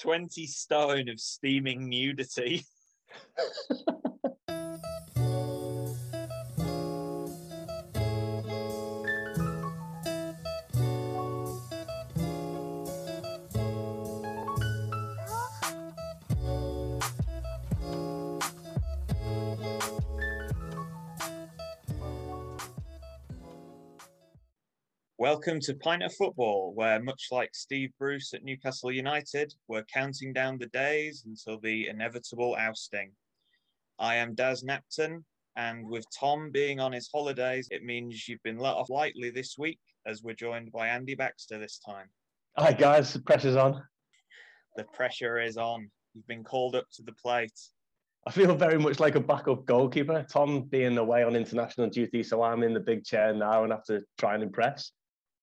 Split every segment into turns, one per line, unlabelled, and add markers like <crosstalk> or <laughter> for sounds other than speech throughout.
20 stone of steaming nudity. <laughs> Welcome to Pint of Football, where much like Steve Bruce at Newcastle United, we're counting down the days until the inevitable ousting. I am Daz Napton, and with Tom being on his holidays, it means you've been let off lightly this week as we're joined by Andy Baxter this time.
Hi guys, the pressure's on.
The pressure is on. You've been called up to the plate.
I feel very much like a backup goalkeeper. Tom being away on international duty, so I'm in the big chair now and have to try and impress.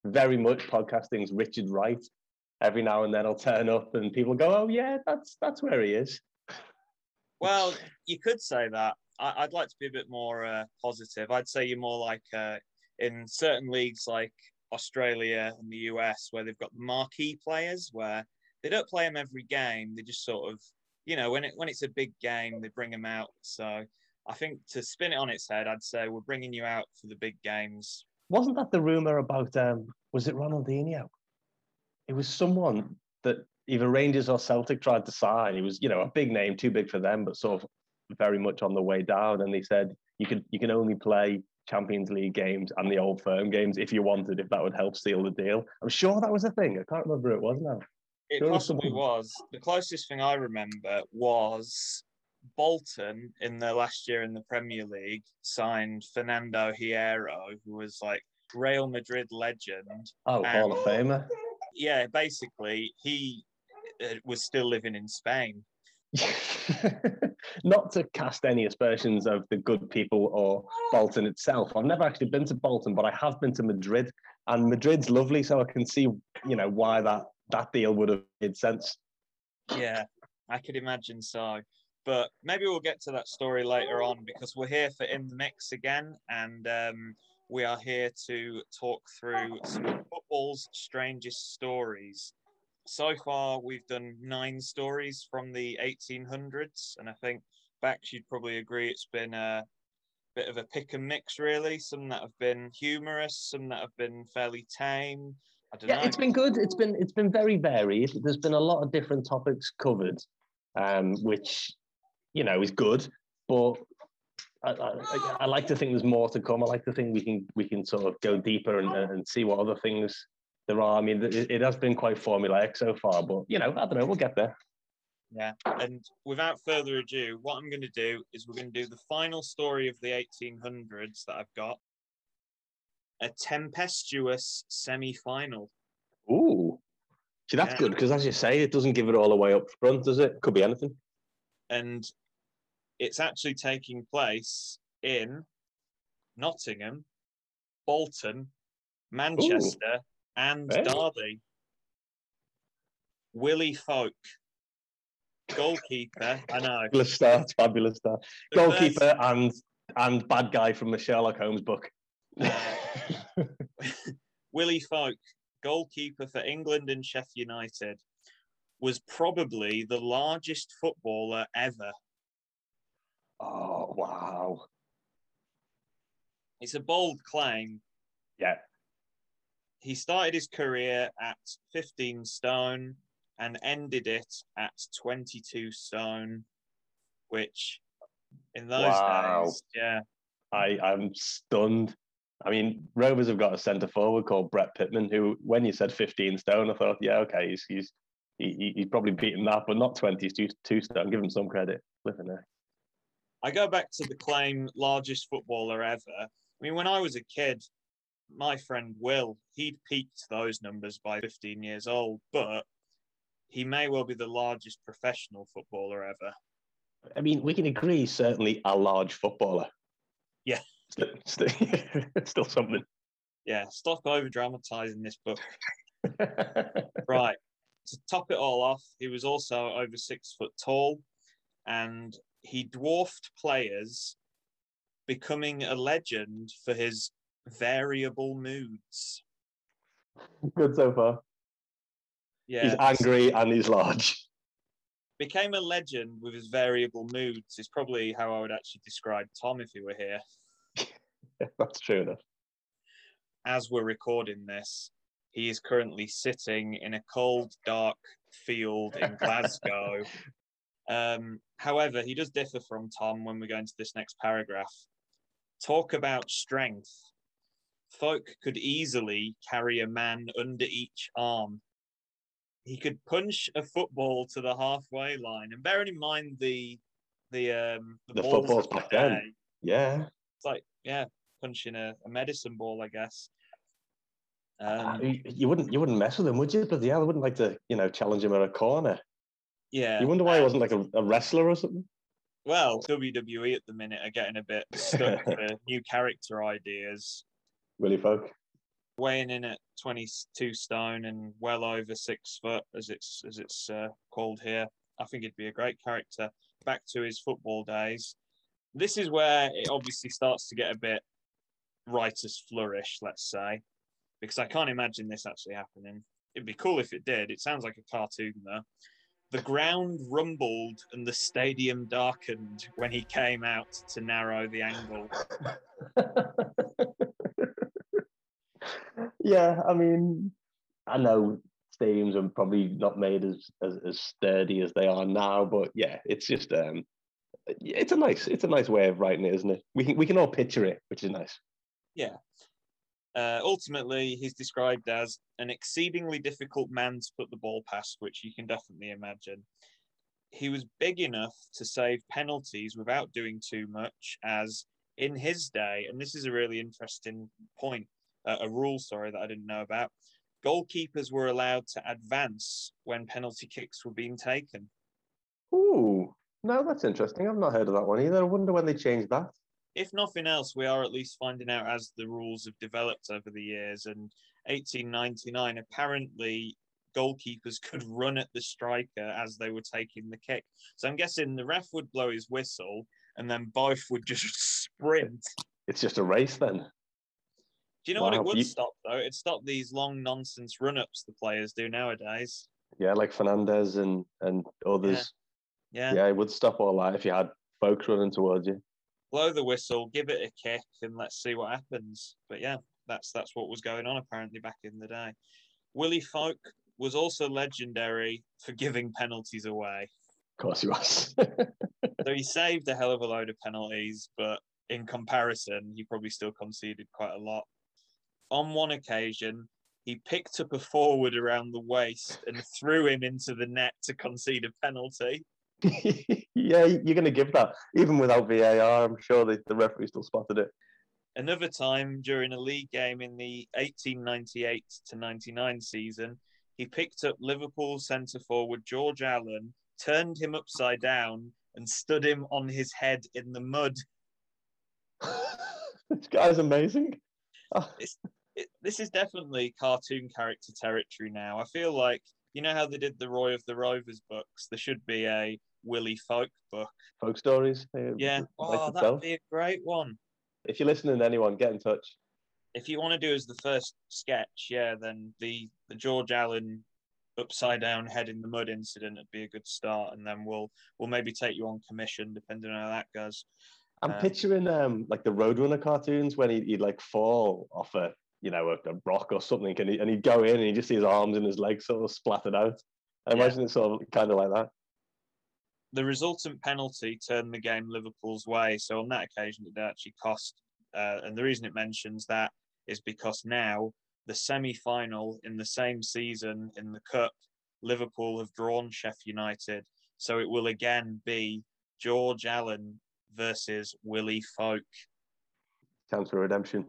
Very much podcasting's Richard Wright. Every now and then I'll turn up and people go, "Oh yeah, that's that's where he is."
Well, you could say that. I, would like to be a bit more uh, positive. I'd say you're more like uh, in certain leagues like Australia and the US, where they've got marquee players, where they don't play them every game. They just sort of, you know, when it when it's a big game, they bring them out. So I think to spin it on its head, I'd say we're bringing you out for the big games.
Wasn't that the rumor about? Um, was it Ronaldinho? It was someone that either Rangers or Celtic tried to sign. He was, you know, a big name, too big for them, but sort of very much on the way down. And they said you could you can only play Champions League games and the old firm games if you wanted, if that would help seal the deal. I'm sure that was a thing. I can't remember who it was now.
It
Sure
possibly was. The closest thing I remember was Bolton in the last year in the Premier League signed Fernando Hierro, who was like Real Madrid legend.
Oh, Hall of Famer.
Yeah, basically, he uh, was still living in Spain. <laughs>
Not to cast any aspersions of the good people or Bolton itself. I've never actually been to Bolton, but I have been to Madrid, and Madrid's lovely, so I can see, you know, why that that deal would have made sense.
Yeah, I could imagine so. But maybe we'll get to that story later on because we're here for In the Mix again, and um, we are here to talk through some of football's strangest stories. So far, we've done nine stories from the 1800s, and I think Bax, you'd probably agree it's been a bit of a pick and mix, really. Some that have been humorous, some that have been fairly tame. I don't
Yeah,
know.
it's been good. It's been it's been very varied. There's been a lot of different topics covered, um, which you know is good. But I, I, I like to think there's more to come. I like to think we can we can sort of go deeper and, and see what other things there are. I mean, it, it has been quite formulaic so far, but you know, I don't know. We'll get there.
Yeah, and without further ado, what I'm going to do is we're going to do the final story of the 1800s that I've got a tempestuous semi final.
Ooh, see, that's
Yeah.
good because, as you say, it doesn't give it all away up front, does it? Could be anything.
And it's actually taking place in Nottingham, Bolton, Manchester, and
Hey.
Derby. Willie Foulke. goalkeeper. I know.
Fabulous start, fabulous start.
The
Goalkeeper and and bad guy from the Sherlock Holmes book. <laughs>
Willie Foulke, goalkeeper for England and Sheffield United, was probably the largest footballer ever.
Oh wow.
It's a bold claim.
Yeah.
He started his career at 15 stone and ended it at 22 stone, which in those
Wow.
days, yeah,
I, I'm stunned. I mean, Rovers have got a centre forward called Brett Pitman, who, when you said 15 stone, I thought, yeah, okay, he's he's he, he- he's probably beaten that, but not 20 two, two stone. Give him some credit. Flipping heck.
I go back to the claim largest footballer ever. I mean, when I was a kid, my friend Will, he'd peaked those numbers by 15 years old, but he may well be the largest professional footballer ever.
I mean, we can agree, certainly a large footballer.
Yeah.
Still, still, <laughs> still something.
Yeah, stop over dramatizing this book. <laughs> Right. To top it all off, he was also over six foot tall and he dwarfed players, becoming a legend for his variable moods.
Good so far.
Yeah.
He's angry and he's large.
became a legend with his variable moods is probably how I would actually describe Tom if he were here. <laughs>
That's true enough.
As we're recording this, he is currently sitting in a cold, dark field in <laughs> Glasgow. Um, however, he does differ from Tom when we go into this next paragraph. Talk about strength. Foulke could easily carry a man under each arm. He could punch a football to the halfway line, and bearing in mind the the um
The
of
footballs back then.
day,
Yeah.
It's like yeah, punching a, a medicine ball, I guess.
Uh,
Um,
you- you wouldn't you wouldn't mess with him, would you? But yeah, I wouldn't like to, you know, challenge him at a corner.
Yeah.
You wonder why he
um,
wasn't like a, a wrestler or something?
Well, WWE at the minute are getting a bit stuck <laughs> for new character ideas.
Willie Foulke.
Weighing in at 22 stone and well over six foot, as it's as it's uh, called here, I think he'd be a great character. Back to his football days. This is where it obviously starts to get a bit writer's flourish, let's say, because I can't imagine this actually happening. It'd be cool if it did. It sounds like a cartoon, though. The ground rumbled and the stadium darkened when he came out to narrow the angle. <laughs>
yeah, I mean, I know stadiums are probably not made as, as as sturdy as they are now, but yeah, it's just um, it's a nice it's a nice way of writing it, isn't it? We can we can all picture it, which is nice.
Yeah. Uh, ultimately, he's described as an exceedingly difficult man to put the ball past, which you can definitely imagine. He was big enough to save penalties without doing too much, as in his day, and this is a really interesting point, uh, a rule, sorry, that I didn't know about. Goalkeepers were allowed to advance when penalty kicks were being taken.
Ooh, no, that's interesting. I've not heard of that one either. I wonder when they changed that.
If nothing else, we are at least finding out as the rules have developed over the years. And 1899, apparently, goalkeepers <laughs> could run at the striker as they were taking the kick. So I'm guessing the ref would blow his whistle, and then both would <laughs> just sprint.
It's just a race then.
Do you know what it would
you-
stop though? It'd stop these long nonsense run-ups the players do nowadays.
Yeah, like Fernandez and and others.
Yeah.
Yeah, it would stop all that if you had folks running towards you.
Blow the whistle, give it a kick, and let's see what happens. But yeah, that's that's what was going on apparently back in the day. Willie Foulke was also legendary for giving penalties away.
Of course he was. <laughs>
So he saved a hell of a load of penalties, but in comparison, he probably still conceded quite a lot. On one occasion, he picked up a forward around the waist and threw him into the net to concede a penalty. <laughs>
yeah, you're going to give that. Even without VAR, I'm sure the, the referee still spotted it.
Another time during a league game in the 1898 to 99 season, he picked up Liverpool centre forward George Allan, turned him upside down, and stood him on his head in the mud. <laughs>
this guy's amazing. <laughs>
It, this is definitely cartoon character territory now. I feel like You know how they did the Roy of the Rovers books? There should be a Willie Foulke book.
Folk stories.
Yeah. Oh, that'd be a great one.
If you're listening, anyone, get in touch.
If you want to do as the first sketch, yeah, then the the George Allan upside down head in the mud incident would be a good start, and then we'll we'll maybe take you on commission depending on how that goes.
I'm
Um,
picturing um like the Roadrunner cartoons when he'd, he'd like fall off a you know a, a rock or something, and, he, and he'd go in and you just see his arms and his legs sort of splattered out. I
Yeah.
imagine it's sort of kind of like that.
The resultant penalty turned the game Liverpool's way. So on that occasion, it actually cost. Uh, and the reason it mentions that is because now the semi-final in the same season in the cup, Liverpool have drawn Sheffield United. So it will again be George Allan versus Willie Foulke.
Chance for redemption.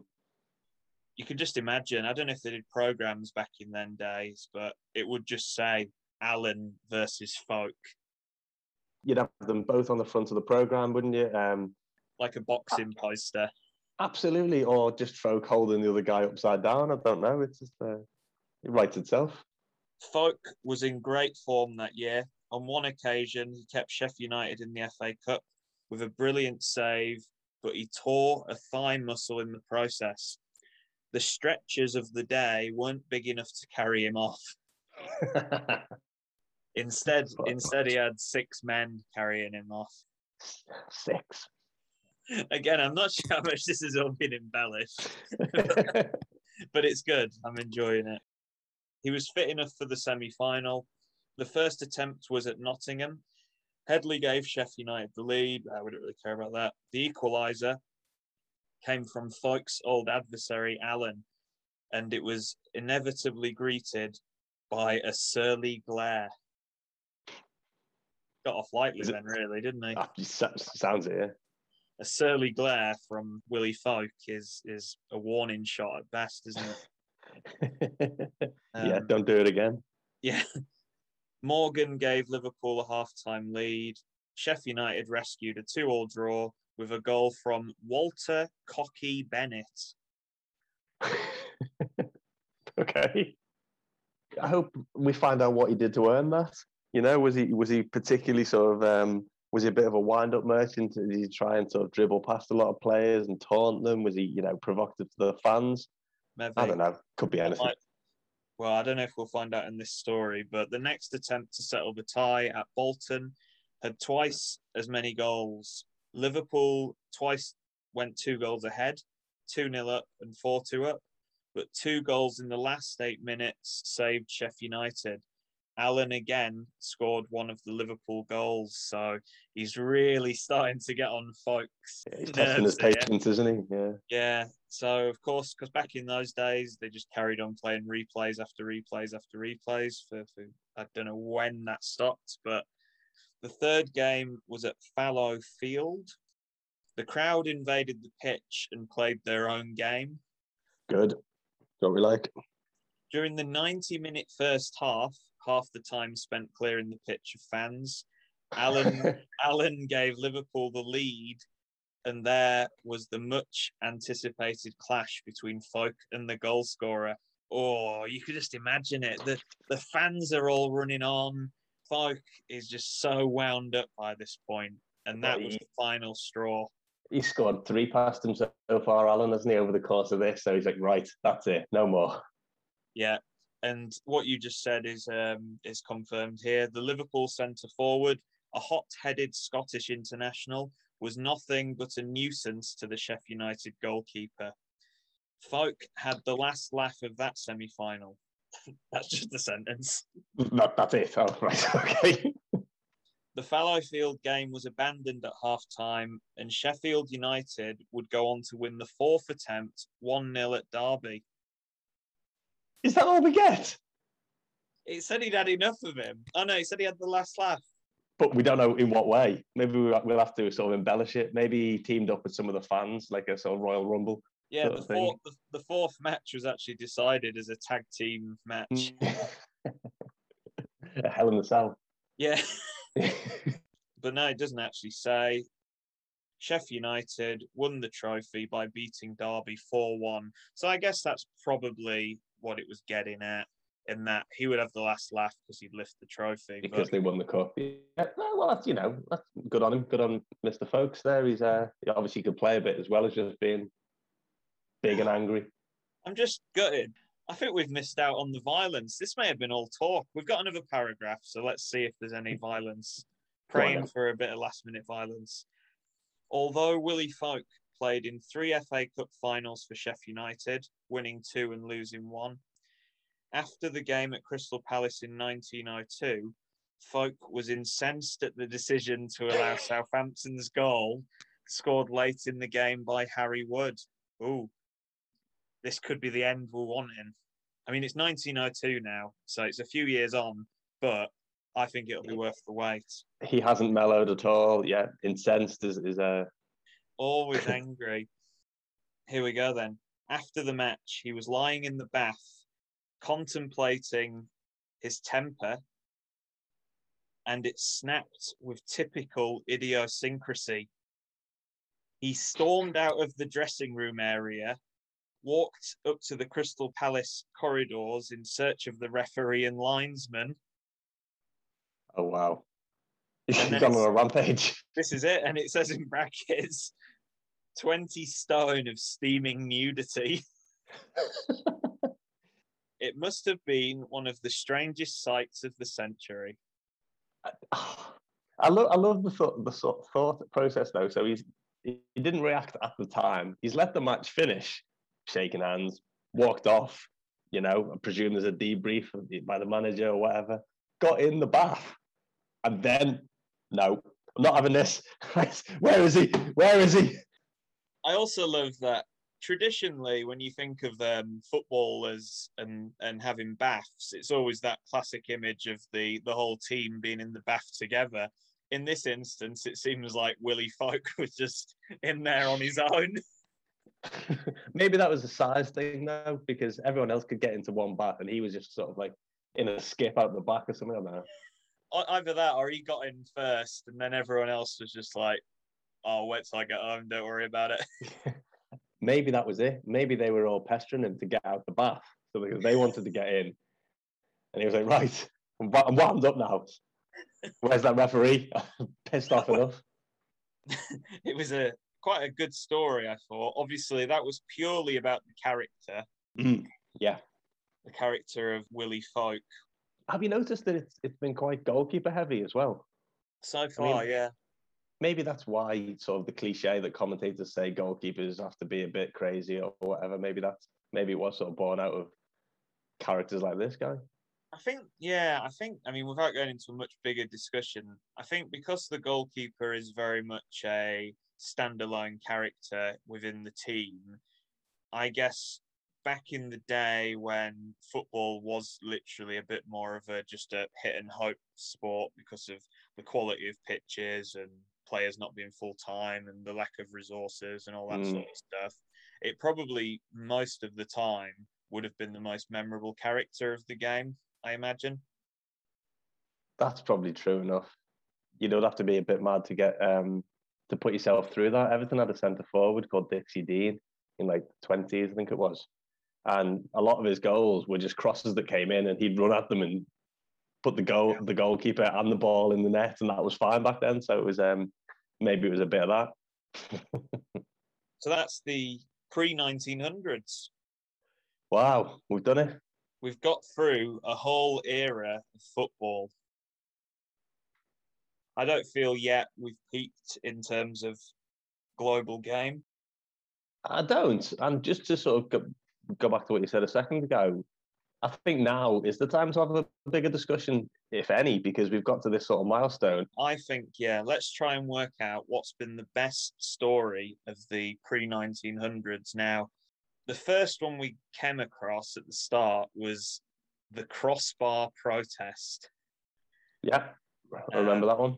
You can just imagine. I don't know if they did programs back in then days, but it would just say Allan versus Foulke,
You'd have them both on the front of the program, wouldn't you? Um,
like a boxing poster.
absolutely, or just folk holding the other guy upside down. I don't know. It's just uh, it writes itself.
Folk was in great form that year. On one occasion, he kept Sheffield United in the FA Cup with a brilliant save, but he tore a thigh muscle in the process. The stretchers of the day weren't big enough to carry him off. <laughs> Instead, instead he had six men carrying him off.
Six.
Again, I'm not <laughs> sure how much this has all been embellished, <laughs> <laughs> but it's good. I'm enjoying it. He was fit enough for the semi final. The first attempt was at Nottingham. Hedley gave Sheffield United the lead. Uh, I wouldn't really care about that. The equaliser came from Foulke's old adversary, Allan, and it was inevitably greeted by a surly glare. Got off lightly then, really, didn't he?
Ah, sounds it. Yeah.
a surly glare from Willie Foulke is is a warning shot at best, isn't it? <laughs>
yeah,
Um,
don't do it again.
Yeah. <laughs> Morgan gave Liverpool a half-time lead. Sheffield United rescued a two-all draw with a goal from Walter Cocky Bennett. <laughs>
okay. I hope we find out what he did to earn that. You know, was he was he particularly sort of um, was he a bit of a wind-up merchant? Did he try and sort of dribble past a lot of players and taunt them? Was he, you know, provocative to the fans?
Maybe.
I don't know. Could be anything.
Well, I don't know if we'll find out in this story, but the next attempt to settle the tie at Bolton had twice as many goals. Liverpool twice went two goals ahead, 2 0 up and 4 2 up, but two goals in the last eight minutes saved Sheffield United. Allan again scored one of the Liverpool goals, so he's really starting to get on folks.
He's testing his patience, isn't he? Yeah.
Yeah. So of course, because back in those days, they just carried on playing replays after replays after replays for, for I don't know when that stopped, but the third game was at Fallow Field. The crowd invaded the pitch and played their own game.
Good. What we like.
During the 90 minute first half, half the time spent clearing the pitch of fans, Allan <laughs> Allan gave Liverpool the lead, and there was the much anticipated clash between Foulke and the goal scorer. Oh, you could just imagine it. The the fans are all running on. Foulke is just so wound up by this point, and that was the final straw.
He scored three past him so so far, Allan, hasn't he, over the course of this? So he's like, right, that's it, no more.
Yeah, and what you just said is um, is confirmed here. The Liverpool centre forward, a hot-headed Scottish international, was nothing but a nuisance to the Sheffield United goalkeeper. Foulke had the last laugh of that semi-final. <laughs> That's just the sentence.
That, that's it. Oh, right, <laughs> okay.
The Fallowfield game was abandoned at half time, and Sheffield United would go on to win the fourth attempt 1 0 at Derby.
Is that all we get?
It said he'd had enough of him. Oh no, he said he had the last laugh.
But we don't know in what way. Maybe we- we'll have to sort of embellish it. Maybe he teamed up with some of the fans, like a sort of Royal Rumble.
Yeah, the fourth, the, the fourth match was actually decided as a tag team match. Mm. <laughs>
a hell in the cell.
Yeah, <laughs> <laughs> but no, it doesn't actually say. Sheffield United won the trophy by beating Derby 4 1. So I guess that's probably what it was getting at. in that he would have the last laugh because he'd lift the trophy.
because
but
they won the cup. Yeah, well, that's you know, that's good on him. Good on Mr. Folks there. He's uh, he obviously could play a bit as well as just being big and angry.
I'm just gutted. I think we've missed out on the violence. This may have been all talk. We've got another paragraph, so let's see if there's any violence. <laughs> Praying for a bit of last minute violence. Although Willie Foulke played in three FA Cup finals for Sheffield United, winning two and losing one, after the game at Crystal Palace in 1902, Folk was incensed at the decision to allow <laughs> Southampton's goal, scored late in the game by Harry Wood. Ooh, this could be the end we're wanting. I mean, it's 1902 now, so it's a few years on, but I think it'll be worth the wait.
He hasn't mellowed at all. Yeah, incensed is is uh,
Always angry. Here we go then. After the match, he was lying in the bath, contemplating his temper, and it snapped with typical idiosyncrasy. He stormed out of the dressing room area, walked up to the Crystal Palace corridors in search of the referee and linesman.
oh wow, he's gone on a rampage.
This is it, and it says in brackets 20 stone of steaming nudity. it must have been one of the strangest sights of the century. <sighs>
I love I love the thought the thought process though. So he's he he didn't react at the time. He's let the match finish, shaking hands, walked off. You know, I presume there's a debrief by the manager or whatever. Got in the bath, and then no, I'm not having this. <laughs> Where is he? Where is he?
I also love that traditionally, when you think of um, footballers and, and having baths, it's always that classic image of the, the whole team being in the bath together. In this instance, it seems like Willie Foulke <laughs> was just in there on his own. <laughs>
Maybe that was a size thing though, because everyone else could get into one bath, and he was just sort of like in a skip out the back or something like that.
Either that or he got in first, and then everyone else was just like, oh, wait till I get home, don't worry about it. <laughs>
Maybe that was it. Maybe they were all pestering him to get out the bath. So they, they wanted to get in. And he was like, right, I'm, I'm wound up now. Where's that referee? <laughs> Pissed off enough. <laughs>
it was a quite a good story, I thought. Obviously, that was purely about the character,
Mm, yeah.
the character of Willie Foulke.
Have you noticed that it's, it's been quite goalkeeper heavy as well?
So far, yeah.
Maybe that's why sort of the cliche that commentators say goalkeepers have to be a bit crazy or whatever. Maybe that's maybe it was sort of born out of characters like this guy.
I think, yeah, I think, I mean, without going into a much bigger discussion, I think because the goalkeeper is very much a standalone character within the team, I guess back in the day when football was literally a bit more of a just a hit and hope sport because of the quality of pitches and players not being full time and the lack of resources and all that
Mm.
sort of stuff, it probably most of the time would have been the most memorable character of the game, I imagine.
That's probably true enough. You don't have to be a bit mad to get um to put yourself through that. Everton had a centre forward called Dixie Dean in like the twenties, I think it was. And a lot of his goals were just crosses that came in and he'd run at them and put the goal the goalkeeper and the ball in the net and that was fine back then. So it was um maybe it was a bit of that. <laughs>
So that's the pre 1900s.
wow, we've done it.
We've got through a whole era of football. I don't feel yet we've peaked in terms of global game.
I don't. And just to sort of go, back to what you said a second ago, I think now is the time to have a bigger discussion, if any, because we've got to this sort of milestone.
I think, yeah, let's try and work out what's been the best story of the pre 1900s. Now, the first one we came across at the start was the crossbar protest.
Yeah, I remember that one.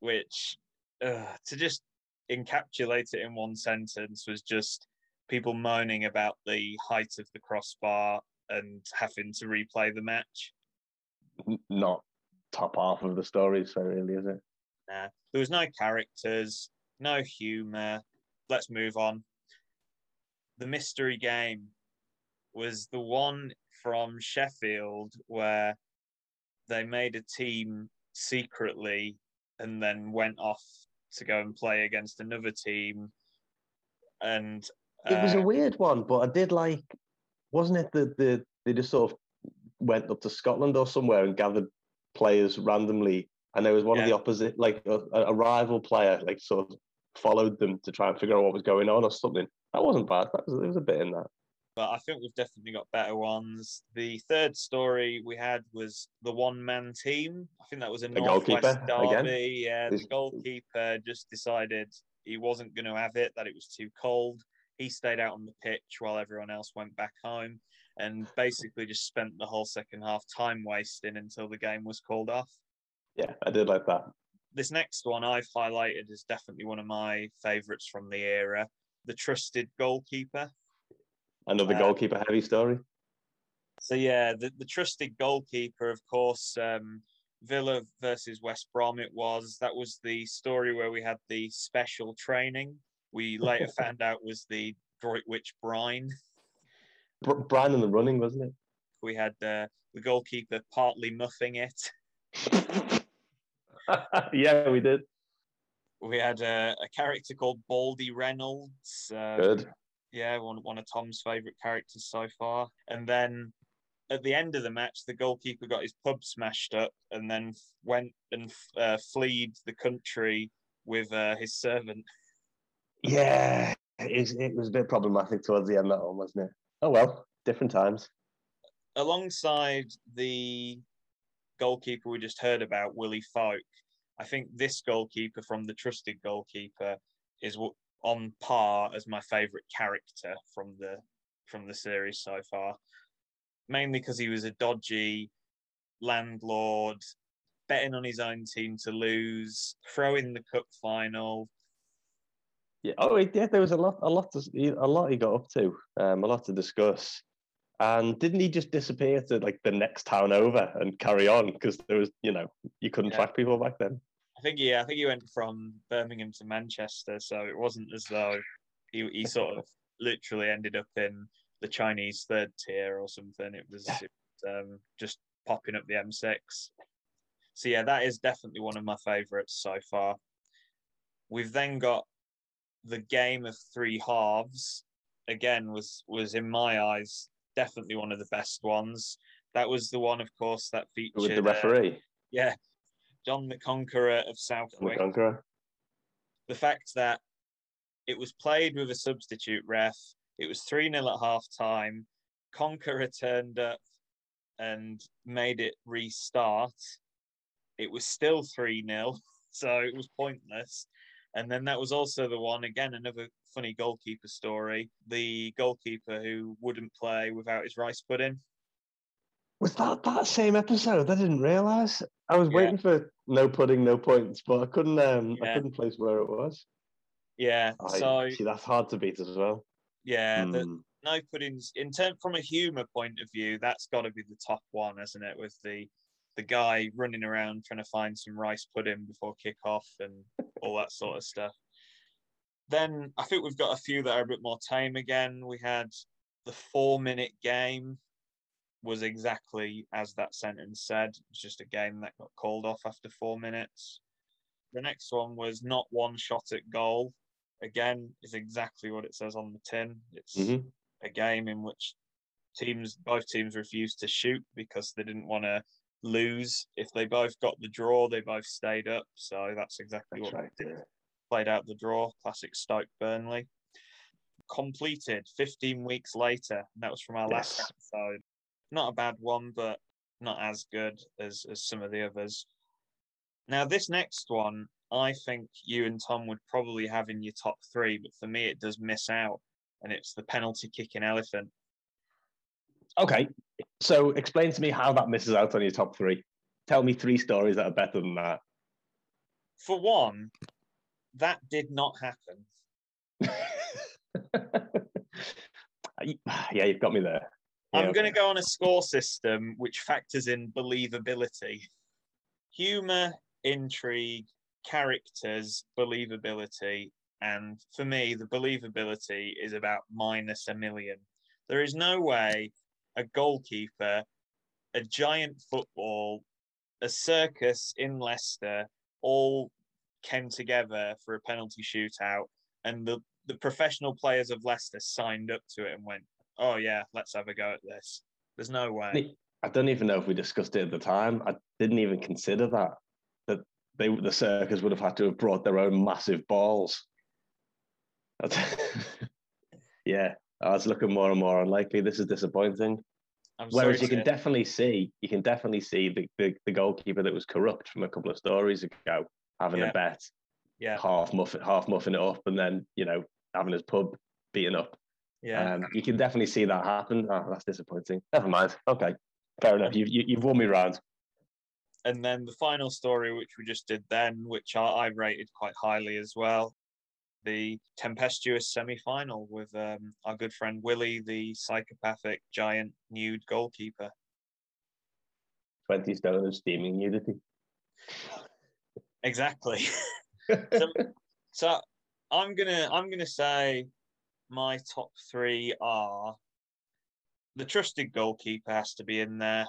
which uh, to just encapsulate it in one sentence was just people moaning about the height of the crossbar and having to replay the match.
Not top half of the story, so really, is it?
Nah, there was no characters, no humour. Let's move on. The mystery game was the one from Sheffield where they made a team secretly and then went off to go and play against another team. And
It was a
uh,
weird one, but I did like, wasn't it that the they just sort of went up to Scotland or somewhere and gathered players randomly, and there was one of the opposite, like a, a rival player, like sort of followed them to try and figure out what was going on or something. That wasn't bad. That was there was a bit in that.
but I think we've definitely got better ones. The third story we had was the one man team. I think that was a
The
Northwest
goalkeeper, again?
derby. Yeah, the goalkeeper just decided he wasn't going to have it, that it was too cold. He stayed out on the pitch while everyone else went back home and basically just spent the whole second half time wasting until the game was called off.
Yeah, I did like that.
This next one I've highlighted is definitely one of my favourites from the era. The trusted goalkeeper.
Another
Uh,
goalkeeper heavy story.
So yeah, the, the trusted goalkeeper, of course, um, Villa versus West Brom. It was that was the story where we had the special training. We later found out was the Droitwich Brine.
Br- Brian in the running, wasn't it?
We had uh, the goalkeeper partly muffing it. <laughs> <laughs>
yeah, we did.
We had a, a character called Baldy Reynolds. Um,
Good.
yeah, one one of Tom's favourite characters so far. And then at the end of the match, the goalkeeper got his pub smashed up, and then went and f- uh, fled the country with uh, his servant. <laughs>
Yeah, it it was a bit problematic towards the end, that one, wasn't it? Oh well, different times.
Alongside the goalkeeper we just heard about, Willie Foulke, I think this goalkeeper from the trusted goalkeeper is on par as my favourite character from the from the series so far. Mainly because he was a dodgy landlord, betting on his own team to lose, throwing the cup final.
Yeah. Oh, yeah. There was a lot, a lot, to, a lot he got up to, um, a lot to discuss. And didn't he just disappear to like the next town over and carry on because there was, you know, you couldn't
Yeah.
track people back then.
I think yeah, I think he went from Birmingham to Manchester, so it wasn't as though he he sort of literally ended up in the Chinese third tier or something. It was, <laughs> it was um, just popping up the M6. So yeah, that is definitely one of my favourites so far. We've then got the game of three halves. Again, was was in my eyes definitely one of the best ones. That was the one, of course, that featured
With the
uh,
referee,
yeah, John the Conqueror of
the conqueror.
The fact that it was played with a substitute ref, it was 3 0 at half time. Conqueror turned up and made it restart. It was still 3 0, <laughs> so it was pointless. And then that was also the one, again, another funny goalkeeper story. The goalkeeper who wouldn't play without his rice pudding.
Was that that same episode? I didn't realise. I was
Yeah.
waiting for no pudding, no points, but I couldn't. Um, I couldn't place where it was.
Yeah,
I,
so
see, that's hard to beat as well.
yeah, the,
Hmm.
no puddings in term from a humor point of view that's got to be the top one isn't it with the the guy running around trying to find some rice pudding before kick-off and all that sort of stuff. Then i think we've got a few that are a bit more tame again. We had the four minute game was exactly as that sentence said. It's just a game that got called off after four minutes. The next one was not one shot at goal. Again is exactly what it says on the tin. It's
Mhm.
a game in which teams both teams refused to shoot because they didn't want to lose. If they both got the draw they both stayed up. So that's exactly
That's
what
right.
they did.
yeah.
played out the draw. Classic stoke burnley. Completed 15 weeks later. And that was from our last
Yes.
episode. Not a bad one but not as good as as some of the others. Now this next one i think you and tom would probably have in your top three but for me it does miss out. And it's the penalty kicking elephant.
Okay, so explain to me how that misses out on your top three. Tell me three stories that are better than that.
For one, that did not happen. <laughs>
yeah, you've got me there.
I'm
Yeah.
going to go on a score system which factors in believability, humor, intrigue, characters, believability. And for me, the believability is about minus a million. There is no way a goalkeeper, a giant football, a circus in Leicester, all came together for a penalty shootout, and the the professional players of Leicester signed up to it and went, "Oh yeah, let's have a go at this." There's no way.
I don't even know if we discussed it at the time. I didn't even consider that that they the circus would have had to have brought their own massive balls. <laughs> yeah, I was looking more and more unlikely. This is disappointing.
I'm
Whereas you can definitely see, you can definitely see the, the, the goalkeeper that was corrupt from a couple of stories ago having
Yeah.
a bet,
yeah,
half muffin, half muffing it up, and then you know having his pub beaten up.
yeah.
Um, you can definitely see that happen. Oh, that's disappointing. Never mind. Okay, fair enough. You've you, you've won me round.
and then the final story, which we just did then, which I, I rated quite highly as well, the tempestuous semi-final with um, our good friend Willie, the psychopathic giant nude goalkeeper.
Twenty stone of steaming nudity.
Exactly. <laughs> so, so I'm gonna I'm gonna say my top three are the trusted goalkeeper has to be in there.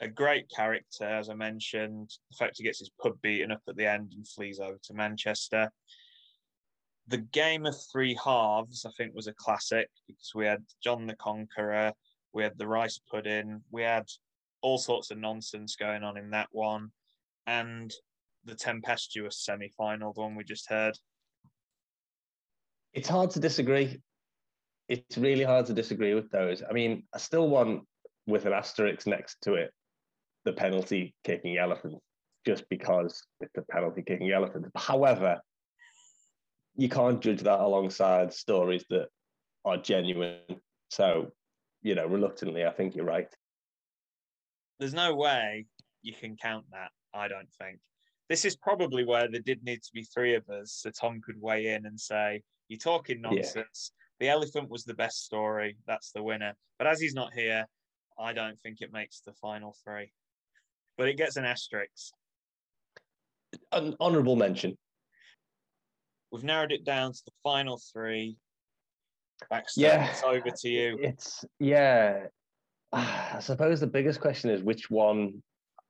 A great character, as I mentioned. The fact he gets his pub beaten up at the end and flees over to Manchester. The game of three halves, I think, was a classic because we had John the Conqueror, we had the rice pudding, we had all sorts of nonsense going on in that one, and the tempestuous semi-final, the one we just heard.
It's hard to disagree. It's really hard to disagree with those. I mean, I still want with an asterisk next to it the penalty kicking elephant, just because it's a penalty kicking elephant. However, you can't judge that alongside stories that are genuine. So, you know, reluctantly, I think you're right.
There's no way you can count that. I don't think. This is probably where there did need to be three of us, so Tom could weigh in and say, "You're talking nonsense." The elephant was the best story. That's the winner. But as he's not here, I don't think it makes the final three. But it gets an asterisk.
An honourable mention.
We've narrowed it down to the final three. Baxter,
Yeah.
it's over to you.
It's yeah. Ah, I suppose the biggest question is which one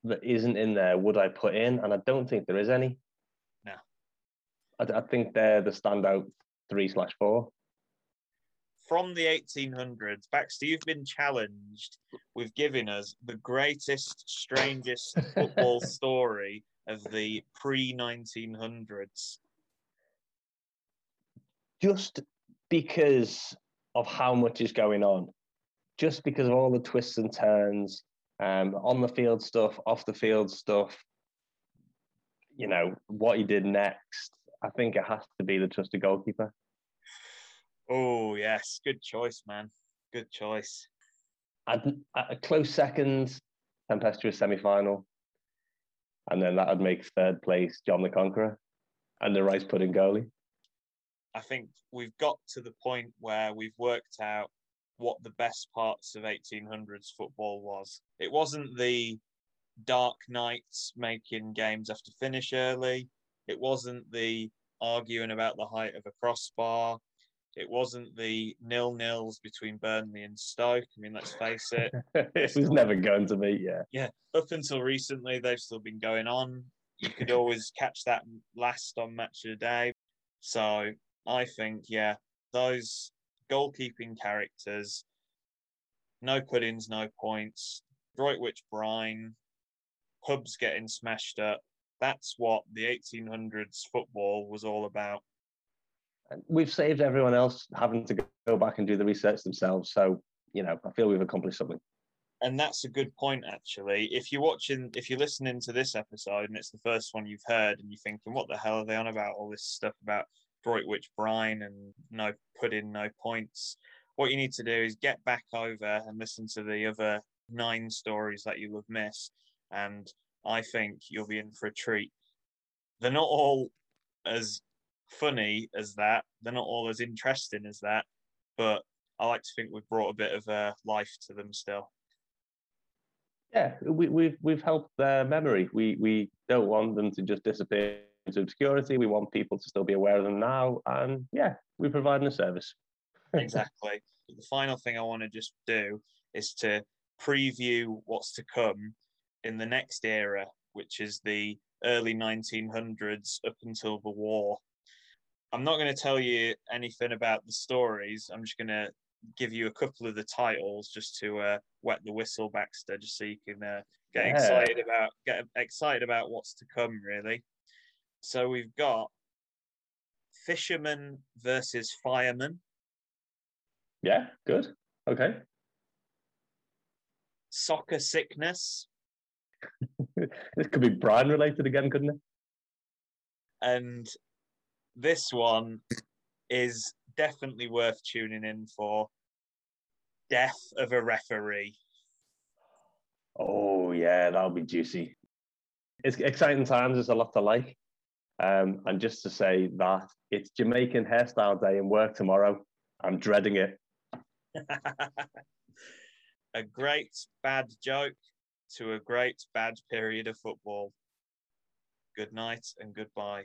that isn't in there would I put in, and I don't think there is any.
No.
I, I think they're the standout three slash four.
From the 1800s, Baxter, you've been challenged with giving us the greatest, strangest <laughs> football story of the pre 1900s.
Just because of how much is going on, just because of all the twists and turns, um, on the field stuff, off the field stuff. You know what he did next. I think it has to be the trusted goalkeeper.
Oh, yes. Good choice, man. Good choice.
I'd, a close second, tempestuous semi final. And then that would make third place John the Conqueror and the rice pudding goalie.
I think we've got to the point where we've worked out what the best parts of 1800s football was. It wasn't the dark nights making games have to finish early. It wasn't the arguing about the height of a crossbar. It wasn't the nil nils between Burnley and Stoke. I mean, let's face it, <laughs>
this is never going to be, Yeah, yeah.
up until recently, they've still been going on. You could <laughs> always catch that last on Match of the Day. So I think, yeah, those goalkeeping characters, no puddings, no points, Droitwich Brine, pubs getting smashed up. That's what the 1800s football was all about.
We've saved everyone else having to go back and do the research themselves. So, you know, I feel we've accomplished something.
And that's a good point, actually. If you're watching, if you're listening to this episode and it's the first one you've heard and you're thinking, what the hell are they on about? All this stuff about Droitwich Brine and no put in no points. What you need to do is get back over and listen to the other nine stories that you'll have missed. And I think you'll be in for a treat. They're not all as funny as that, they're not all as interesting as that, but I like to think we've brought a bit of uh, life to them still.
Yeah, we, we've we've helped their memory. We we don't want them to just disappear into obscurity. We want people to still be aware of them now, and yeah, we're providing a service. <laughs>
exactly. But the final thing I want to just do is to preview what's to come in the next era, which is the early 1900s up until the war. I'm not going to tell you anything about the stories. I'm just going to give you a couple of the titles just to uh, wet the whistle, Baxter, just so you can uh, get
Yeah.
excited about get excited about what's to come. Really. So we've got fisherman versus fireman,
Yeah, good. Okay.
soccer sickness, <laughs>
This could be Brian related again, couldn't it?
and this one is definitely worth tuning in for. Death of a referee.
Oh yeah, that'll be juicy. It's exciting times. There's a lot to like. Um, and just to say that it's Jamaican hairstyle day and work tomorrow. I'm dreading it. <laughs>
a great bad joke to a great bad period of football. Good night and goodbye.